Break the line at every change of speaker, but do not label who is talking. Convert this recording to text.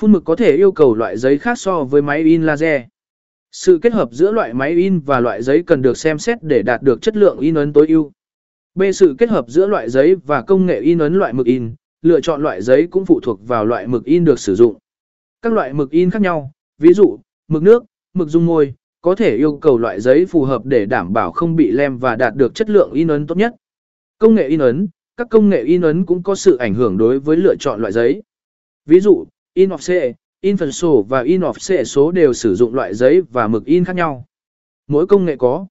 Phun mực có thể yêu cầu loại giấy khác so với máy in laser. Sự kết hợp giữa loại máy in và loại giấy cần được xem xét để đạt được chất lượng in ấn tối ưu. B. Sự kết hợp giữa loại giấy và công nghệ in ấn loại mực in, lựa chọn loại giấy cũng phụ thuộc vào loại mực in được sử dụng. Các loại mực in khác nhau, ví dụ, mực nước, mực dung môi, có thể yêu cầu loại giấy phù hợp để đảm bảo không bị lem và đạt được chất lượng in ấn tốt nhất. Công nghệ in ấn, các công nghệ in ấn cũng có sự ảnh hưởng đối với lựa chọn loại giấy. Ví dụ, in offset, in phần sổ và in offset số đều sử dụng loại giấy và mực in khác nhau. Mỗi công nghệ có